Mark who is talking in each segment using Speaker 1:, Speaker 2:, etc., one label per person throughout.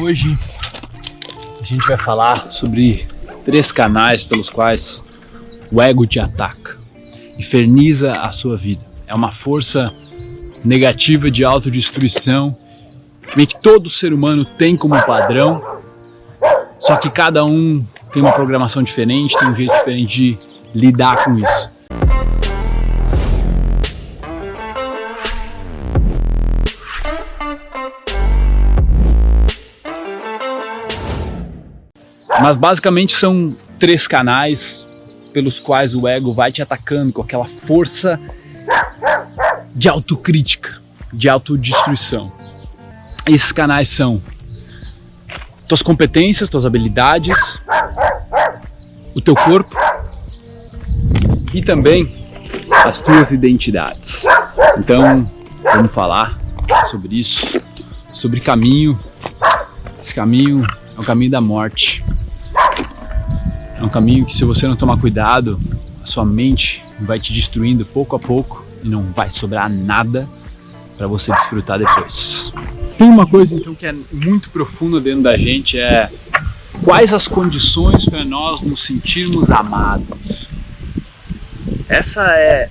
Speaker 1: Hoje a gente vai falar sobre três canais pelos quais o ego te ataca, inferniza a sua vida. É uma força negativa de autodestruição que todo ser humano tem como padrão, só que cada um tem uma programação diferente, tem um jeito diferente de lidar com isso. Mas basicamente são três canais pelos quais o ego vai te atacando com aquela força de autocrítica, de autodestruição. Esses canais são tuas competências, tuas habilidades, o teu corpo e também as tuas identidades. Então, vamos falar sobre isso, sobre caminho. Esse caminho é o caminho da morte. É um caminho que, se você não tomar cuidado, a sua mente vai te destruindo pouco a pouco e não vai sobrar nada para você desfrutar depois. Tem uma coisa então que é muito profunda dentro da gente é quais as condições para nós nos sentirmos amados. Essa é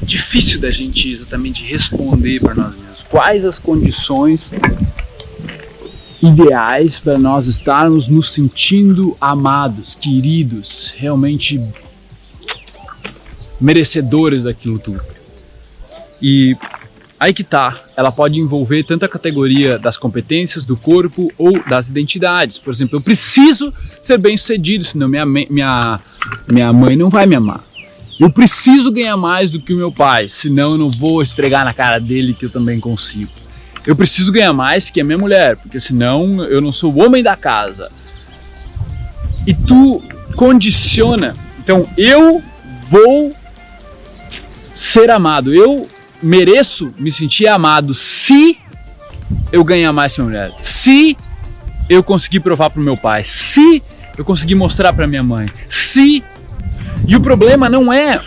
Speaker 1: difícil da gente exatamente responder para nós mesmos. Quais as condições ideais para nós estarmos nos sentindo amados, queridos, realmente merecedores daquilo tudo. E aí que tá, ela pode envolver tanto a categoria das competências, do corpo ou das identidades. Por exemplo, eu preciso ser bem sucedido, senão minha, minha, minha mãe não vai me amar. Eu preciso ganhar mais do que o meu pai, senão eu não vou esfregar na cara dele que eu também consigo eu preciso ganhar mais que a minha mulher, porque senão eu não sou o homem da casa. E tu condiciona. Então eu vou ser amado. Eu mereço me sentir amado se eu ganhar mais que minha mulher. Se eu conseguir provar para o meu pai. Se eu conseguir mostrar para minha mãe. Se. E o problema não é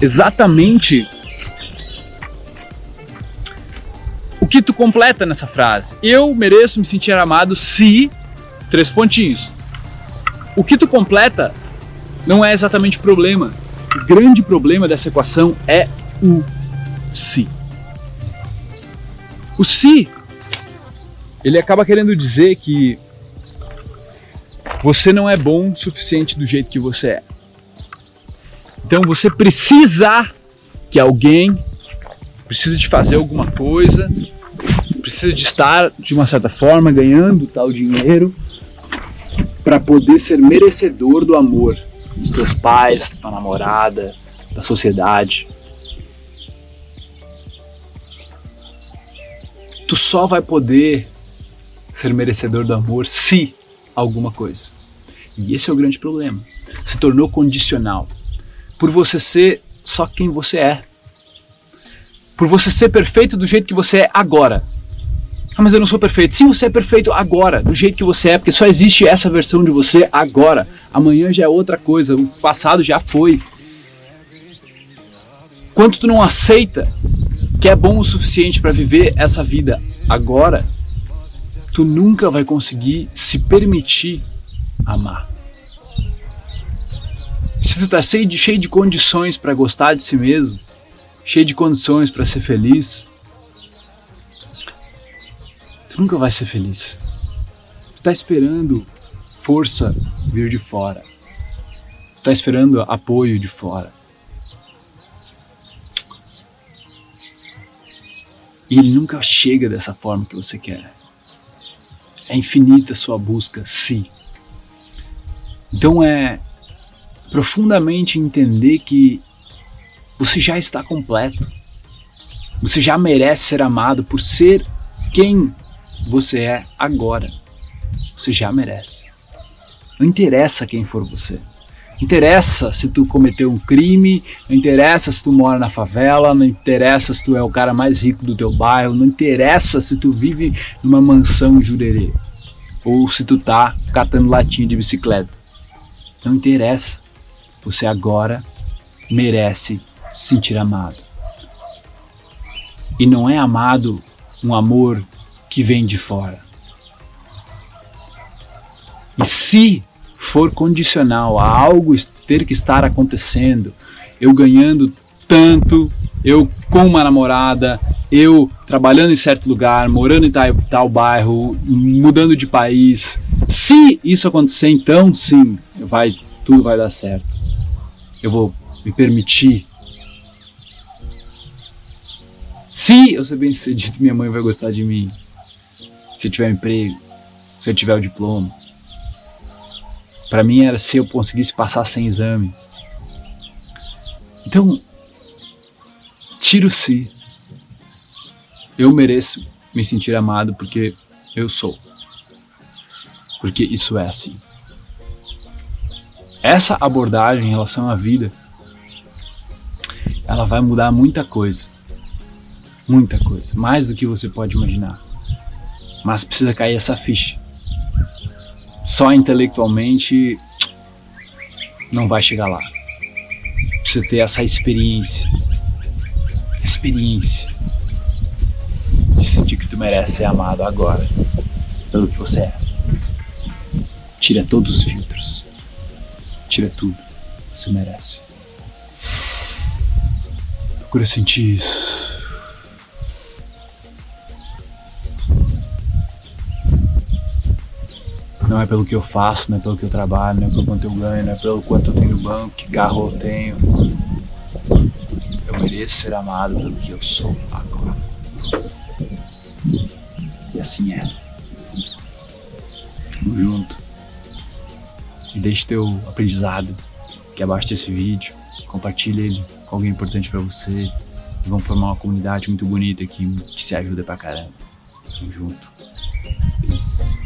Speaker 1: exatamente completa nessa frase? Eu mereço me sentir amado se. Três pontinhos. O que tu completa não é exatamente problema. O grande problema dessa equação é o se. O se, ele acaba querendo dizer que você não é bom o suficiente do jeito que você é. Então você precisa que alguém precisa de fazer alguma coisa precisa de estar, de uma certa forma, ganhando tal dinheiro para poder ser merecedor do amor dos teus pais, da tua namorada, da sociedade. Tu só vai poder ser merecedor do amor se alguma coisa. E esse é o grande problema. Se tornou condicional. Por você ser só quem você é. Por você ser perfeito do jeito que você é agora. Ah, mas eu não sou perfeito. Sim, você é perfeito agora, do jeito que você é, porque só existe essa versão de você agora. Amanhã já é outra coisa, o passado já foi. Quanto tu não aceita que é bom o suficiente para viver essa vida agora, tu nunca vai conseguir se permitir amar. Se tu tá cheio de, cheio de condições para gostar de si mesmo, cheio de condições para ser feliz, nunca vai ser feliz. Tu tá esperando força vir de fora. Tu tá esperando apoio de fora. E ele nunca chega dessa forma que você quer. É infinita a sua busca, sim. Então é profundamente entender que você já está completo. Você já merece ser amado por ser quem você é agora. Você já merece. Não interessa quem for você. Interessa se tu cometeu um crime, não interessa se tu mora na favela, não interessa se tu é o cara mais rico do teu bairro, não interessa se tu vive numa mansão em Jurerê ou se tu tá catando latinha de bicicleta. Não interessa. Você agora merece se sentir amado. E não é amado um amor que vem de fora. E se for condicional a algo ter que estar acontecendo, eu ganhando tanto, eu com uma namorada, eu trabalhando em certo lugar, morando em tal, tal bairro, mudando de país, se isso acontecer, então sim, vai, tudo vai dar certo. Eu vou me permitir. Se eu ser bem sucedido, minha mãe vai gostar de mim. Se eu tiver um emprego, se eu tiver o diploma. Para mim era se eu conseguisse passar sem exame. Então, tira o si. Eu mereço me sentir amado porque eu sou. Porque isso é assim. Essa abordagem em relação à vida, ela vai mudar muita coisa. Muita coisa. Mais do que você pode imaginar. Mas precisa cair essa ficha só intelectualmente não vai chegar lá. Precisa ter essa experiência. Experiência de sentir que tu merece ser amado agora pelo que você é. Tira todos os filtros. Tira tudo. Você merece. Procura sentir isso. Não é pelo que eu faço, não é pelo que eu trabalho, não é pelo quanto eu ganho, não é pelo quanto eu tenho no banco, que carro eu tenho. Eu mereço ser amado pelo que eu sou agora. E assim é. Tamo junto. E deixe teu aprendizado aqui abaixo desse vídeo. Compartilhe ele com alguém importante para você. E vamos formar uma comunidade muito bonita aqui que se ajuda pra caramba. Tamo junto. Peace.